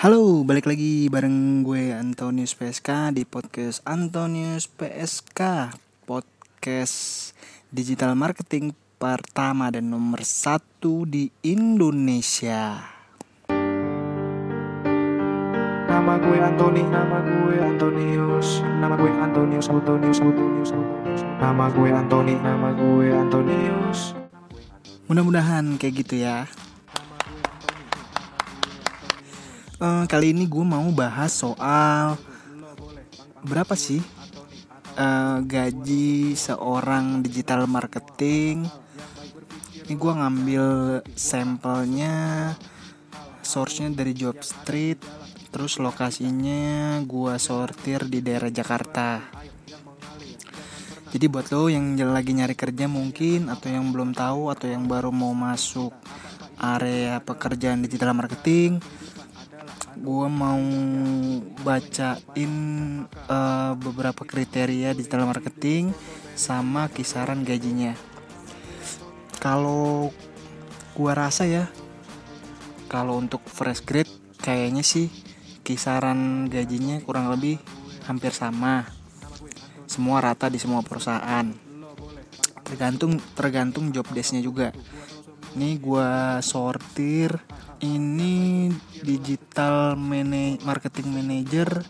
Halo, balik lagi bareng gue Antonius PSK di podcast Antonius PSK Podcast digital marketing pertama dan nomor satu di Indonesia. Nama gue Antoni, nama gue Antonius Nama gue Antonius, Antonius, Antonius, Antonius. Nama gue Antoni, nama gue Antonius. Mudah-mudahan kayak gitu ya uh, Kali ini gue mau bahas soal Berapa sih uh, gaji seorang digital marketing Ini gue ngambil sampelnya Source-nya dari Job Street Terus lokasinya gua sortir di daerah Jakarta. Jadi buat lo yang lagi nyari kerja mungkin atau yang belum tahu atau yang baru mau masuk area pekerjaan digital marketing, gua mau bacain uh, beberapa kriteria digital marketing sama kisaran gajinya. Kalau gua rasa ya, kalau untuk fresh grade kayaknya sih kisaran gajinya kurang lebih hampir sama. Semua rata di semua perusahaan. Tergantung tergantung job desknya juga. Ini gue sortir ini digital mana marketing manager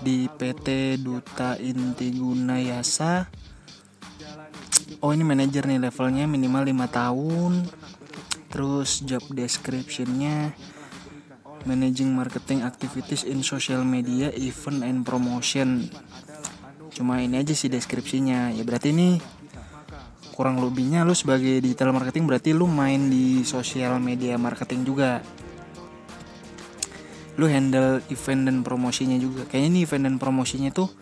di PT Duta Inti Guna Yasa oh ini manajer nih levelnya minimal 5 tahun terus job descriptionnya managing marketing activities in social media, event and promotion. Cuma ini aja sih deskripsinya. Ya berarti ini kurang lebihnya lu sebagai digital marketing berarti lu main di social media marketing juga. Lu handle event dan promosinya juga. Kayaknya ini event dan promosinya tuh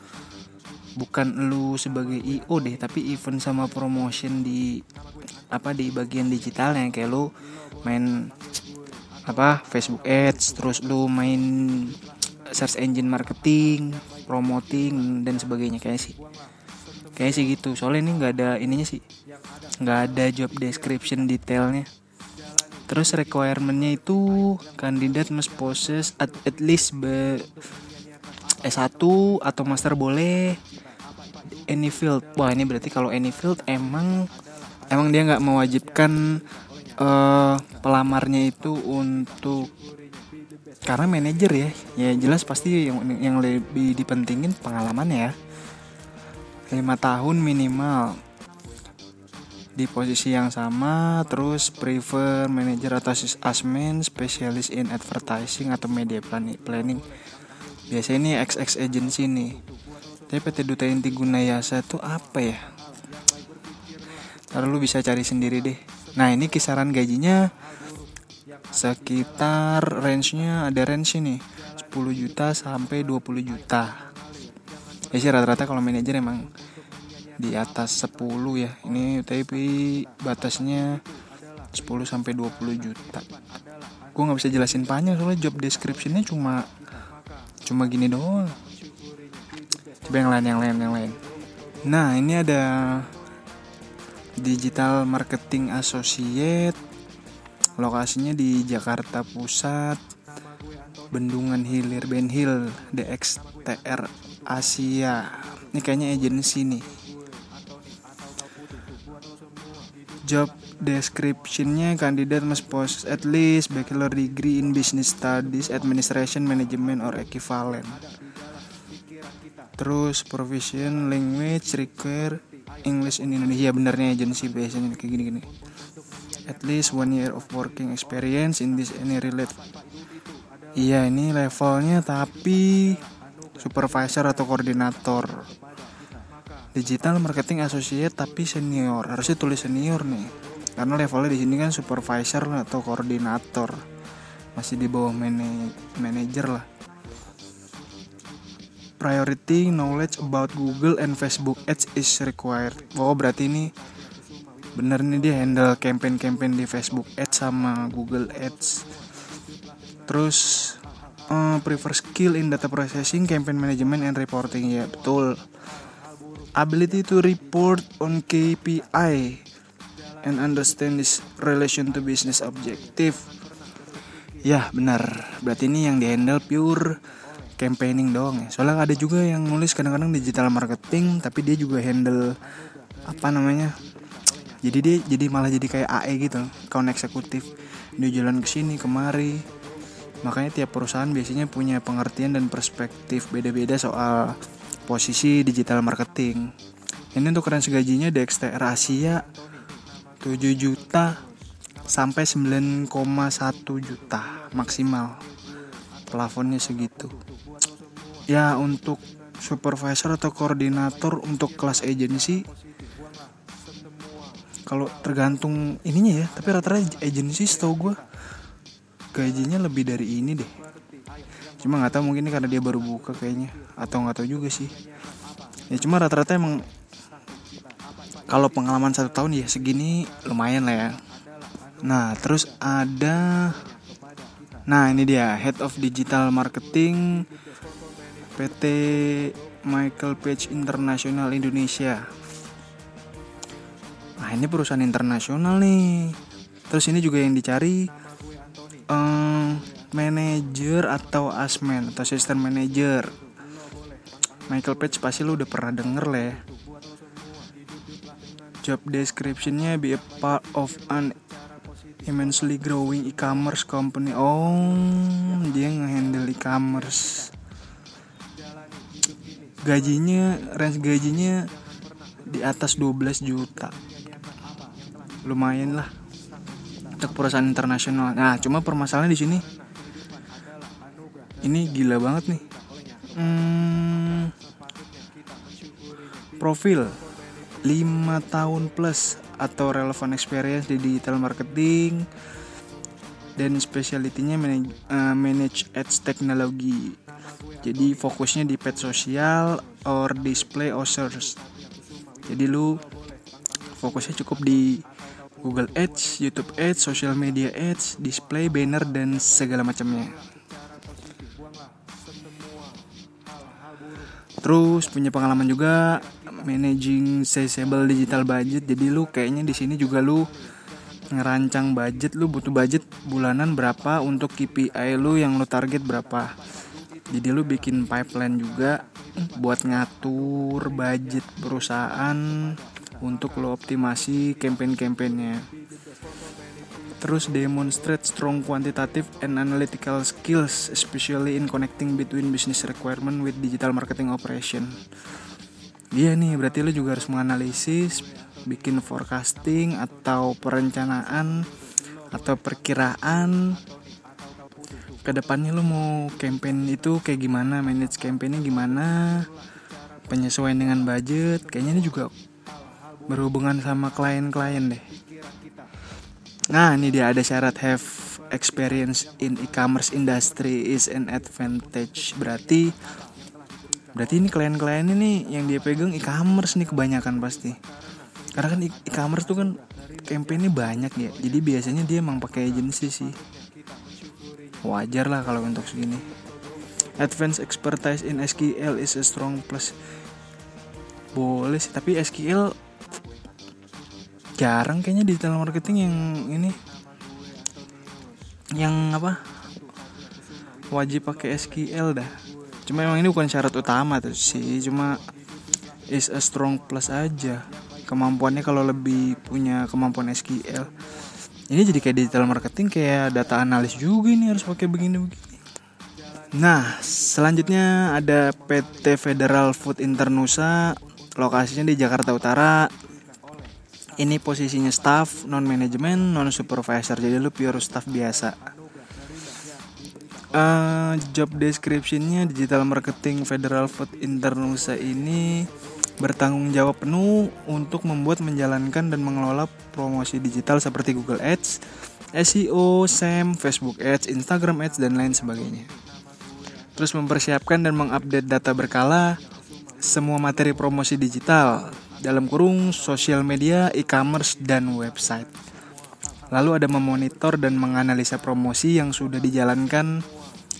bukan lu sebagai IO deh, tapi event sama promotion di apa di bagian digitalnya kayak lu main apa Facebook Ads terus lu main search engine marketing promoting dan sebagainya kayak sih kayak sih gitu. Soalnya ini nggak ada ininya sih. Nggak ada job description detailnya. Terus requirementnya itu kandidat must possess at, at least be S1 atau master boleh. Any field. Wah ini berarti kalau any field emang emang dia nggak mewajibkan uh, pelamarnya itu untuk karena manajer ya. Ya jelas pasti yang yang lebih dipentingin pengalaman ya lima tahun minimal. Di posisi yang sama terus prefer manager atau asmen spesialis in advertising atau media planning. Biasanya ini XX agency nih. Tapi PT Duta Inti Gunayasa tuh apa ya? Lalu lu bisa cari sendiri deh. Nah ini kisaran gajinya sekitar range-nya ada range ini 10 juta sampai 20 juta. Ya sih rata-rata kalau manajer emang di atas 10 ya. Ini tapi batasnya 10 sampai 20 juta. Gue nggak bisa jelasin panjang soalnya job description-nya cuma cuma gini doang. Coba yang lain yang lain yang lain. Nah, ini ada Digital Marketing Associate lokasinya di Jakarta Pusat Bendungan Hilir Ben Hill DXTR Asia. Ini kayaknya agensi nih. Job descriptionnya kandidat must possess at least bachelor degree in business studies administration management or equivalent. Terus provision language require English in Indonesia. Benernya agency biasanya kayak gini-gini. At least one year of working experience in this any relate iya ini levelnya tapi supervisor atau koordinator. Digital marketing associate tapi senior. Harusnya tulis senior nih. Karena levelnya di sini kan supervisor atau koordinator. Masih di bawah manager lah. Priority knowledge about Google and Facebook Ads is required. Oh berarti ini bener nih dia handle campaign-campaign di Facebook Ads sama Google Ads. Terus uh, prefer skill in data processing, campaign management and reporting ya betul. Ability to report on KPI and understand this relation to business objective. Ya benar, berarti ini yang dihandle pure campaigning doang ya. Soalnya ada juga yang nulis kadang-kadang digital marketing, tapi dia juga handle apa namanya? Jadi dia jadi malah jadi kayak AE gitu, account eksekutif. Dia jalan ke sini kemari. Makanya tiap perusahaan biasanya punya pengertian dan perspektif beda-beda soal posisi digital marketing. Ini untuk range gajinya DXTR Asia 7 juta sampai 9,1 juta maksimal plafonnya segitu ya untuk supervisor atau koordinator untuk kelas agency kalau tergantung ininya ya tapi rata-rata agency setahu gue gajinya lebih dari ini deh cuma nggak tahu mungkin ini karena dia baru buka kayaknya atau nggak tahu juga sih ya cuma rata-rata emang kalau pengalaman satu tahun ya segini lumayan lah ya Nah, terus ada Nah, ini dia Head of Digital Marketing PT Michael Page International Indonesia. Nah, ini perusahaan internasional nih. Terus ini juga yang dicari um, manager atau asmen atau assistant manager. Michael Page pasti lu udah pernah denger lah ya. Job descriptionnya be a part of an immensely growing e-commerce company. Oh, dia ngehandle e-commerce. Gajinya, range gajinya di atas 12 juta. Lumayan lah untuk perusahaan internasional. Nah, cuma permasalahan di sini ini gila banget nih. Hmm, profil 5 tahun plus atau relevant experience di digital marketing dan specialty-nya manage, uh, manage ads teknologi. Jadi fokusnya di pet sosial or display or search. Jadi lu fokusnya cukup di Google Ads, YouTube Ads, social media ads, display, banner dan segala macamnya. Terus punya pengalaman juga managing sizable digital budget. Jadi lu kayaknya di sini juga lu ngerancang budget lu butuh budget bulanan berapa untuk KPI lu yang lu target berapa. Jadi lu bikin pipeline juga buat ngatur budget perusahaan untuk lo optimasi campaign-campaignnya. Terus demonstrate strong quantitative and analytical skills, especially in connecting between business requirement with digital marketing operation. Iya nih, berarti lo juga harus menganalisis, bikin forecasting atau perencanaan atau perkiraan ke depannya lo mau campaign itu kayak gimana, manage campaignnya gimana, penyesuaian dengan budget, kayaknya ini juga berhubungan sama klien-klien deh. Nah, ini dia ada syarat have experience in e-commerce industry is an advantage. Berarti berarti ini klien-klien ini yang dia pegang e-commerce nih kebanyakan pasti. Karena kan e-commerce tuh kan campaign banyak ya. Jadi biasanya dia emang pakai agency sih. Wajar lah kalau untuk segini. Advanced expertise in SQL is a strong plus. Boleh sih, tapi SQL jarang kayaknya digital marketing yang ini. Yang apa? Wajib pakai SQL dah. Cuma emang ini bukan syarat utama tuh sih cuma is a strong plus aja. Kemampuannya kalau lebih punya kemampuan SQL ini jadi kayak digital marketing kayak data analis juga ini harus pakai begini begini nah selanjutnya ada PT Federal Food Internusa lokasinya di Jakarta Utara ini posisinya staff non manajemen non supervisor jadi lu pure staff biasa. Uh, job descriptionnya digital marketing federal food internusa ini bertanggung jawab penuh untuk membuat menjalankan dan mengelola promosi digital seperti Google Ads, SEO, SEM, Facebook Ads, Instagram Ads dan lain sebagainya. Terus mempersiapkan dan mengupdate data berkala semua materi promosi digital dalam kurung sosial media, e-commerce, dan website. Lalu ada memonitor dan menganalisa promosi yang sudah dijalankan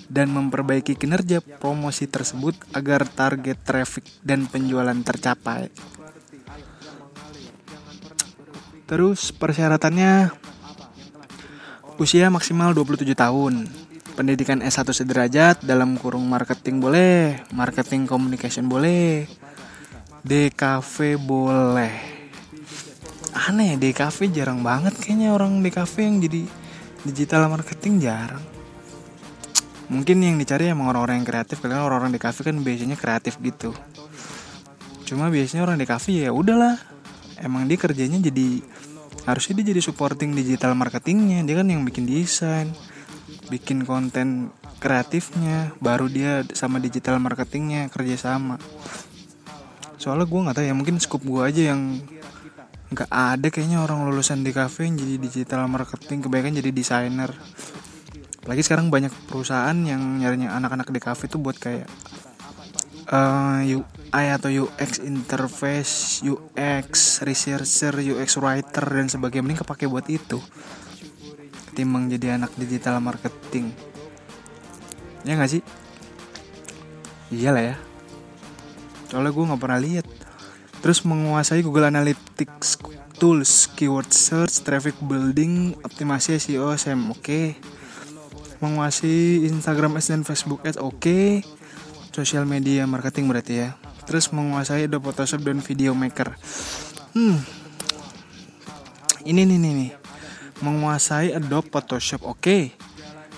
dan memperbaiki kinerja promosi tersebut agar target traffic dan penjualan tercapai. Terus persyaratannya Usia maksimal 27 tahun. Pendidikan S1 sederajat dalam kurung marketing boleh, marketing communication boleh, DKV boleh. Aneh DKV jarang banget kayaknya orang DKV yang jadi digital marketing jarang. Mungkin yang dicari emang orang-orang yang kreatif karena orang-orang DKV kan biasanya kreatif gitu. Cuma biasanya orang DKV ya udahlah. Emang dia kerjanya jadi harusnya dia jadi supporting digital marketingnya dia kan yang bikin desain bikin konten kreatifnya baru dia sama digital marketingnya kerja sama soalnya gue nggak tahu ya mungkin scope gue aja yang nggak ada kayaknya orang lulusan di cafe yang jadi digital marketing kebanyakan jadi desainer lagi sekarang banyak perusahaan yang nyarinya anak-anak di cafe tuh buat kayak uh, UI atau UX interface, UX researcher, UX writer dan sebagainya mending kepake buat itu. Ketimbang jadi anak digital marketing. Ya gak sih? Iyalah ya. Soalnya gue gak pernah lihat. Terus menguasai Google Analytics tools, keyword search, traffic building, optimasi SEO, SEM, oke. Okay. Menguasai Instagram Ads dan Facebook Ads, oke. Okay sosial media marketing berarti ya terus menguasai Adobe Photoshop dan Video Maker hmm ini nih nih nih menguasai Adobe Photoshop oke okay.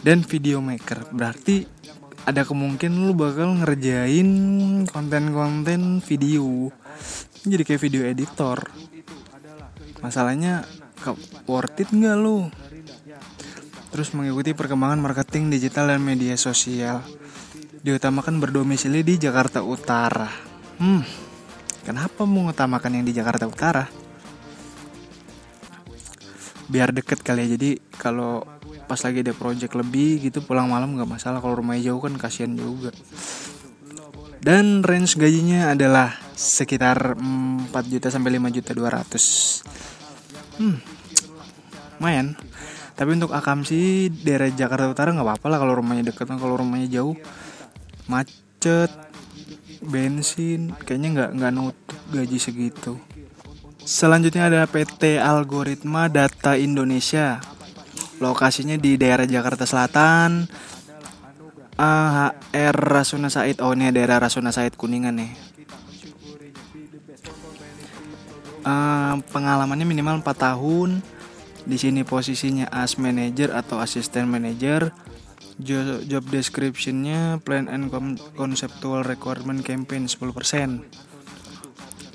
dan Video Maker berarti ada kemungkinan lu bakal ngerjain konten-konten video. Jadi kayak video editor. Masalahnya worth it nggak lu? Terus mengikuti perkembangan marketing digital dan media sosial. Diutamakan berdomisili di Jakarta Utara. Hmm, kenapa mengutamakan yang di Jakarta Utara? Biar deket kali ya, jadi kalau pas lagi ada project lebih gitu pulang malam nggak masalah kalau rumahnya jauh kan kasihan juga. Dan range gajinya adalah sekitar 4 juta sampai 5 juta 200. Hmm, lumayan. Tapi untuk akamsi daerah Jakarta Utara nggak apa-apa lah kalau rumahnya deket, kalau rumahnya jauh macet bensin kayaknya nggak nggak nutup gaji segitu selanjutnya ada PT Algoritma Data Indonesia lokasinya di daerah Jakarta Selatan. AHR Rasuna Said. Oh ini daerah Rasuna Said Kuningan nih. Uh, pengalamannya minimal 4 tahun. Di sini posisinya as manager atau asisten manager. Job descriptionnya plan and conceptual requirement campaign 10%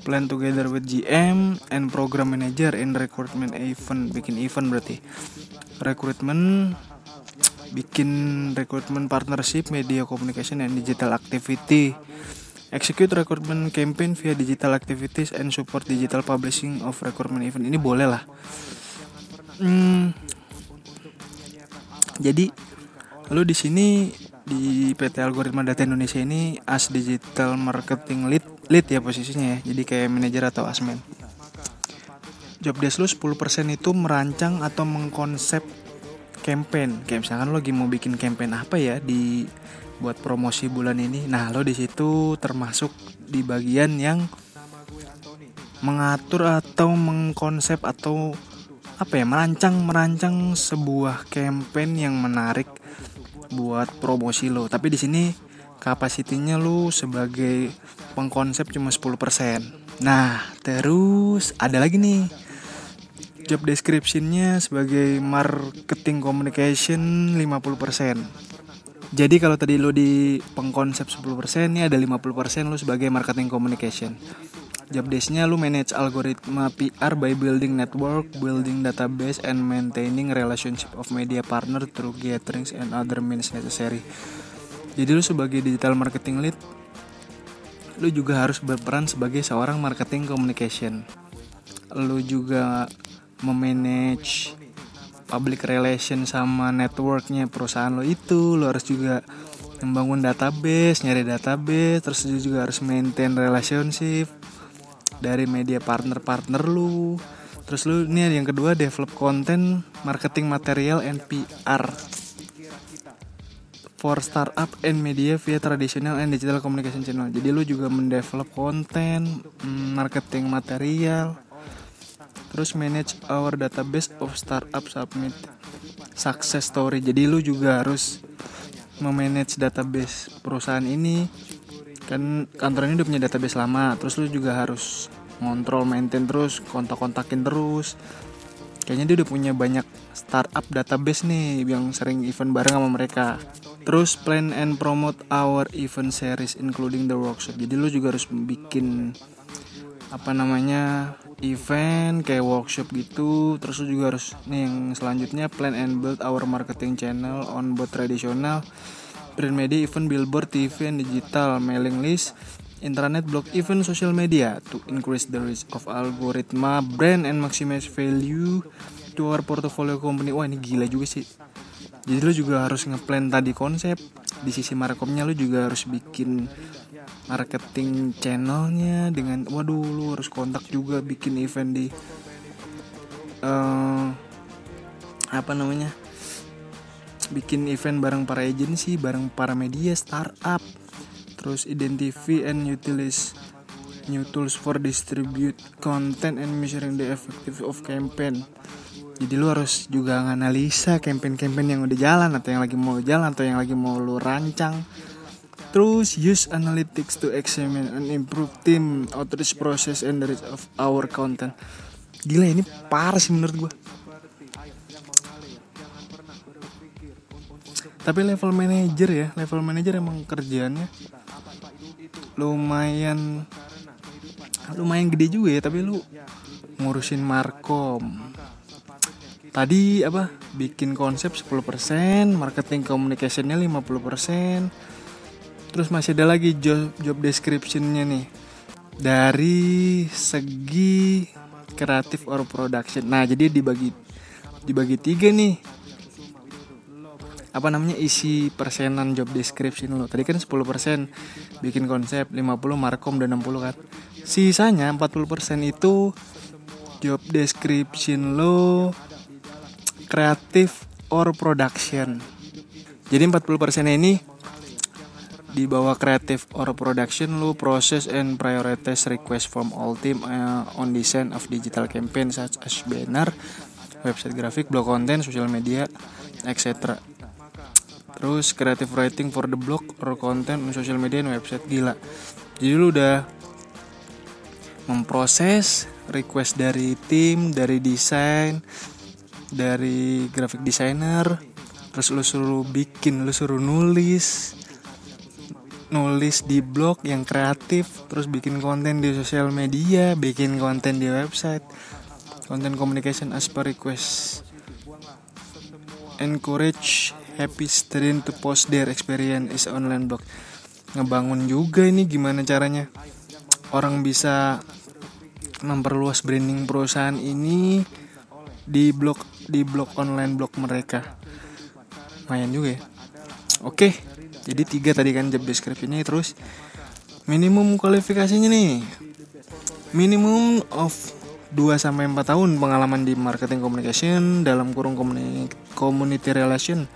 plan together with GM and program manager in recruitment event bikin event berarti recruitment bikin recruitment partnership media communication and digital activity execute recruitment campaign via digital activities and support digital publishing of recruitment event ini boleh lah hmm, jadi Lalu di sini di PT Algoritma Data Indonesia ini as digital marketing lead lead ya posisinya ya. Jadi kayak manajer atau asmen. Job desk lu 10% itu merancang atau mengkonsep campaign. Kayak misalkan lo lagi mau bikin campaign apa ya di buat promosi bulan ini. Nah, lo di situ termasuk di bagian yang mengatur atau mengkonsep atau apa ya merancang merancang sebuah campaign yang menarik buat promosi lo tapi di sini kapasitinya lo sebagai pengkonsep cuma 10% nah terus ada lagi nih job descriptionnya sebagai marketing communication 50% jadi kalau tadi lo di pengkonsep 10% ini ada 50% lo sebagai marketing communication Job desknya lu manage algoritma PR by building network, building database, and maintaining relationship of media partner through gatherings and other means necessary. Jadi lu sebagai digital marketing lead, lu juga harus berperan sebagai seorang marketing communication. Lu juga memanage public relation sama networknya perusahaan lo itu, lo harus juga membangun database, nyari database, terus juga harus maintain relationship, dari media partner-partner lu terus lu ini yang kedua develop konten marketing material and PR for startup and media via traditional and digital communication channel. Jadi lu juga mendevelop konten mm, marketing material terus manage our database of startup submit success story. Jadi lu juga harus memanage database perusahaan ini. Kan kantor ini udah punya database lama terus lu juga harus ngontrol maintain terus kontak-kontakin terus. Kayaknya dia udah punya banyak startup database nih yang sering event bareng sama mereka. Terus plan and promote our event series including the workshop. Jadi lu juga harus bikin apa namanya event kayak workshop gitu. Terus juga harus nih yang selanjutnya plan and build our marketing channel on both traditional print media event billboard TV and digital mailing list internet blog event social media to increase the reach of algoritma brand and maximize value to our portfolio company. Wah ini gila juga sih. Jadi lu juga harus ngeplan tadi konsep. Di sisi markomnya lu juga harus bikin marketing channelnya dengan waduh lu harus kontak juga bikin event di eh apa namanya bikin event bareng para agency bareng para media startup terus identify and utilize new tools for distribute content and measuring the effective of campaign. Jadi lu harus juga nganalisa campaign-campaign yang udah jalan atau yang lagi mau jalan atau yang lagi mau lu rancang terus use analytics to examine and improve team outreach process and the reach of our content. Gila ini parah sih menurut gua. Tapi level manager ya level manager emang kerjaannya lumayan lumayan gede juga ya tapi lu ngurusin markom. Tadi apa bikin konsep 10% marketing communicationnya 50% terus masih ada lagi job job descriptionnya nih. Dari segi kreatif or production. Nah jadi dibagi dibagi tiga nih. Apa namanya? Isi persenan job description lo. Tadi kan 10% bikin konsep 50 markom dan 60 kan. Sisanya 40% itu job description lo kreatif or production. Jadi 40% ini di bawah kreatif or production lo process and prioritize request from all team uh, on design of digital campaign such as banner website grafik blog content social media etc Terus creative writing for the blog or content on social media dan website gila. Jadi lu udah memproses request dari tim, dari desain, dari graphic designer, terus lu suruh bikin, lu suruh nulis, nulis di blog yang kreatif, terus bikin konten di sosial media, bikin konten di website, content communication as per request, encourage happy student to post their experience is online blog. Ngebangun juga ini gimana caranya? Orang bisa memperluas branding perusahaan ini di blog di blog online blog mereka. Lumayan juga ya. Oke jadi tiga tadi kan job description-nya terus minimum kualifikasinya nih minimum of 2 sampai 4 tahun pengalaman di marketing communication dalam kurung community, community relation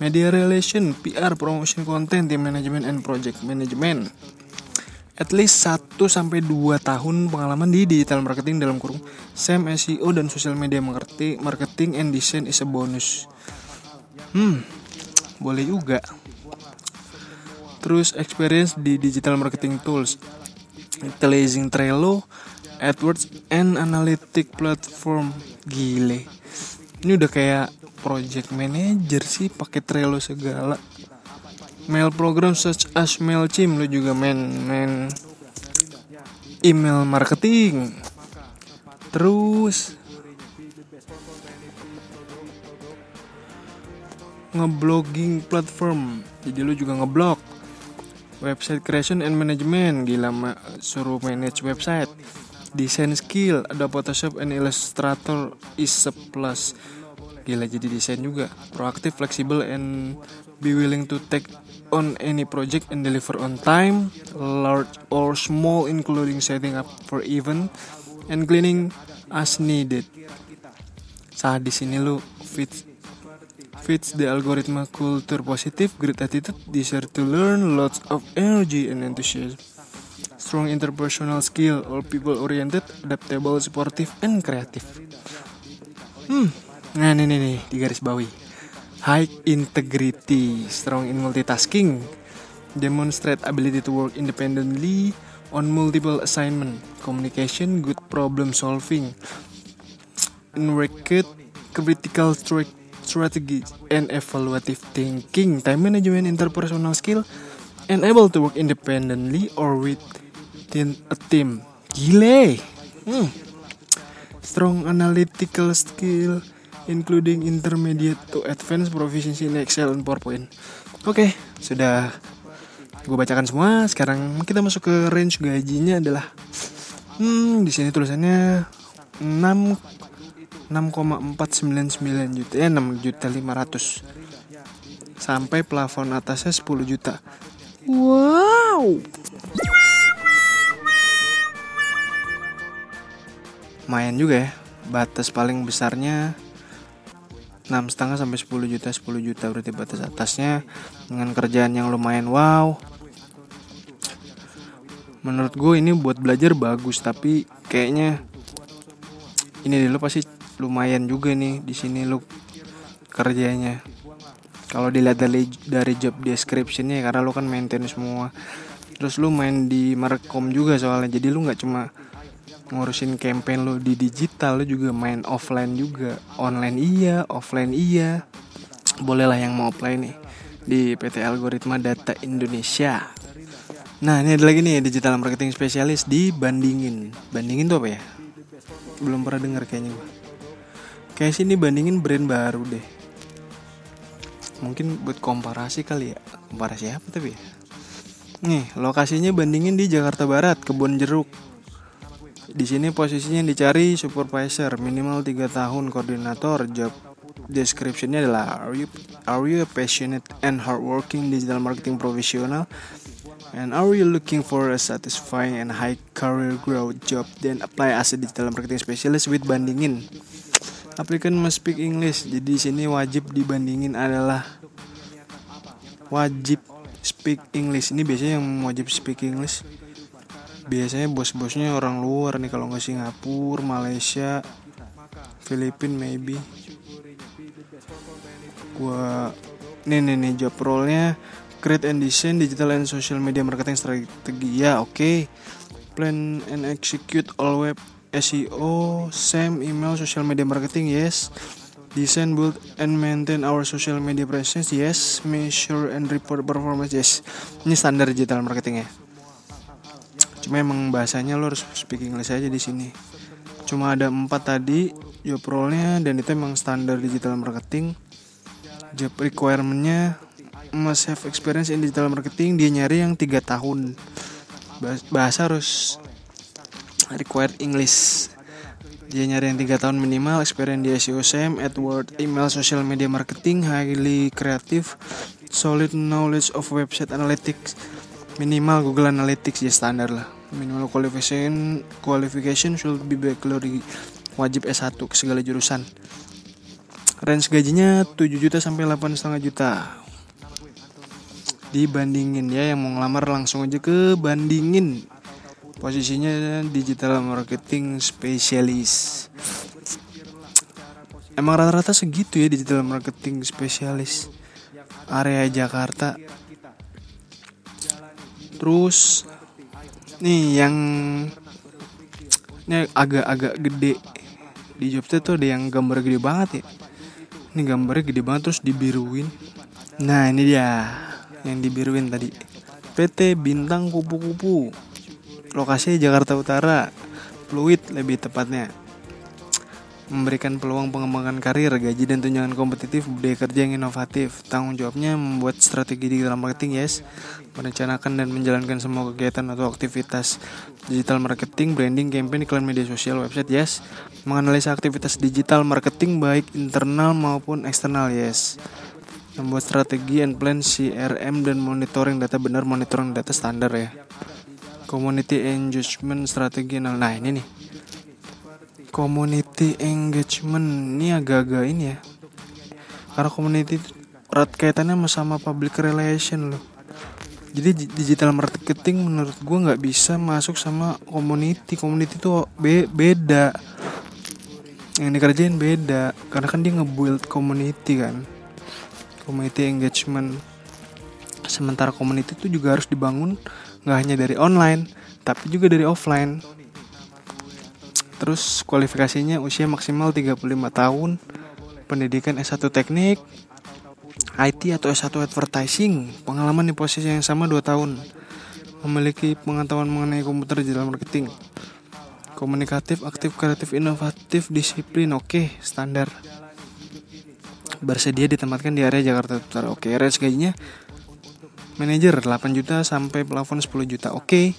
media relation, PR, promotion content, team management and project management. At least 1 sampai 2 tahun pengalaman di digital marketing dalam kurung SEM, SEO dan social media marketing, marketing and design is a bonus. Hmm, boleh juga. Terus experience di digital marketing tools, utilizing Trello, AdWords, and analytic platform. Gile. Ini udah kayak project manager sih pakai Trello segala. Mail program such as Mailchimp lu juga main main email marketing. Terus ngeblogging platform. Jadi lu juga ngeblog. Website creation and management gila ma. Suruh manage website. Design skill ada Photoshop and Illustrator is a plus. Gila jadi desain juga. Proaktif fleksibel and be willing to take on any project and deliver on time large or small including setting up for event and cleaning as needed. Saat di sini lu fits fits the algorithm culture positive great attitude desire to learn lots of energy and enthusiasm. Strong interpersonal skill all people oriented adaptable supportive and creative. Hmm. Nah ini nih, di garis bawahi. high integrity, strong in multitasking, demonstrate ability to work independently on multiple assignment, communication, good problem solving, record critical strategy and evaluative thinking, time management, interpersonal skill, and able to work independently or within a team. Gile. Hmm. Strong analytical skill including intermediate to advanced proficiency in Excel and PowerPoint. Oke, sudah gue bacakan semua. Sekarang kita masuk ke range gajinya adalah hmm di sini tulisannya 6 6,499 juta ya 6 juta 500 sampai plafon atasnya 10 juta. Wow. Lumayan juga ya. Batas paling besarnya enam setengah sampai 10 juta 10 juta berarti batas atasnya dengan kerjaan yang lumayan wow menurut gue ini buat belajar bagus tapi kayaknya ini dulu pasti lumayan juga nih di sini lu kerjanya. Kalau dilihat dari dari job descriptionnya karena lu kan maintain semua. Terus lu main di markom juga soalnya jadi lu nggak cuma ngurusin campaign lo di digital lo juga main offline juga. Online iya offline iya. Bolehlah yang mau apply nih di PT Algoritma Data Indonesia. Nah ini ada lagi nih digital marketing spesialis di bandingin bandingin tuh apa ya? Belum pernah dengar kayaknya gue kayak sini bandingin brand baru deh. Mungkin buat komparasi kali ya. Komparasi apa tapi ya? Nih lokasinya bandingin di Jakarta Barat kebun jeruk. Di sini posisinya dicari supervisor minimal 3 tahun koordinator. Job descriptionnya adalah are you are you a passionate and hardworking digital marketing professional? And are you looking for a satisfying and high career growth job? Then apply as a digital marketing specialist with bandingin applicant must speak English jadi di sini wajib dibandingin adalah wajib speak English ini biasanya yang wajib speak English biasanya bos-bosnya orang luar nih kalau nggak Singapura, Malaysia, Filipina maybe. Gua nih nih nih job role-nya create and design digital and social media marketing strategi ya oke okay. plan and execute all web SEO, SEM, email, social media marketing, yes. Design, build, and maintain our social media presence, yes. Measure and report performance, yes. Ini standar digital marketing ya cuma emang bahasanya lo harus speak English aja di sini cuma ada empat tadi job role-nya dan itu emang standar digital marketing job requirement-nya must have experience in digital marketing dia nyari yang tiga tahun bahasa harus required English. Dia nyari yang tiga tahun minimal experience di SEO SEM, AdWords, email, social media marketing, highly creative, solid knowledge of website analytics, minimal Google Analytics ya standar lah. Minimal qualification qualification should be baccalaureate wajib S1 ke segala jurusan. Range gajinya 7 juta sampai 8 setengah juta. Dibandingin ya yang mau ngelamar langsung aja ke bandingin posisinya digital marketing spesialis. Emang rata-rata segitu ya digital marketing spesialis. Area Jakarta. Terus nih yang ini agak-agak gede. Di Jogja tuh ada yang gambar gede banget ya. Ini gambarnya gede banget terus dibiruin. Nah ini dia yang dibiruin tadi. PT Bintang Kupu-Kupu lokasinya Jakarta Utara. Fluid lebih tepatnya. Memberikan peluang pengembangan karir, gaji dan tunjangan kompetitif, budaya kerja yang inovatif. Tanggung jawabnya membuat strategi digital marketing, yes, merencanakan dan menjalankan semua kegiatan atau aktivitas digital marketing, branding, campaign, iklan media sosial, website, yes, menganalisa aktivitas digital marketing baik internal maupun eksternal, yes, membuat strategi and plan CRM dan monitoring data benar, monitoring data standar ya. Community engagement strategi, nah ini nih. Community engagement. Ini agak-agak ini ya. Karena community erat kaitannya sama public relation loh. Jadi digital marketing menurut gue nggak bisa masuk sama community. Community tuh be beda. Yang dikerjain beda. Karena kan dia ngebuild community kan. Community engagement. Sementara community itu juga harus dibangun nggak hanya dari online tapi juga dari offline. Terus kualifikasinya usia maksimal 35 tahun pendidikan S1 teknik IT atau S1 advertising pengalaman di posisi yang sama 2 tahun memiliki pengetahuan mengenai komputer digital marketing komunikatif, aktif, kreatif, inovatif, disiplin, oke, standar. Bersedia ditempatkan di area Jakarta Utara oke, range gajinya manajer 8 juta sampai plafon 10 juta. Oke.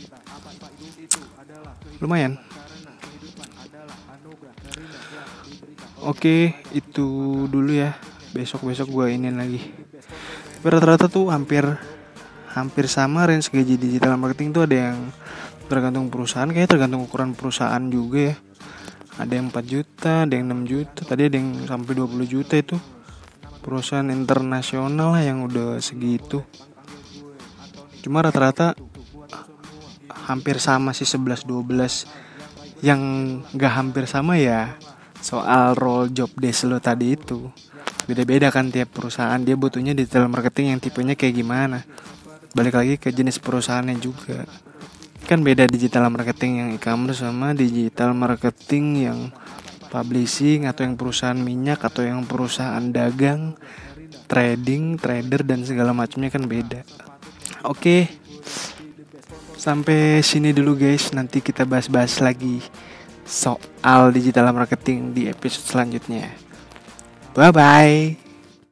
Lumayan. Oke itu dulu ya. Besok besok gue ini lagi. Tapi rata-rata tuh hampir hampir sama range gaji digital marketing tuh ada yang tergantung perusahaan. Kayak tergantung ukuran perusahaan juga ya. Ada yang 4 juta ada yang 6 juta. Tadi ada yang sampai 20 juta itu. Perusahaan internasional yang udah segitu cuma rata-rata hampir sama sih 11 12 yang gak hampir sama ya soal role job desk lo tadi itu. Beda-beda kan tiap perusahaan. Dia butuhnya digital marketing yang tipenya kayak gimana. Balik lagi ke jenis perusahaannya juga. Kan beda digital marketing yang e-commerce sama digital marketing yang publishing atau yang perusahaan minyak atau yang perusahaan dagang trading trader dan segala macamnya kan beda oke. Sampai sini dulu guys. Nanti kita bahas-bahas lagi soal digital marketing di episode selanjutnya. Bye bye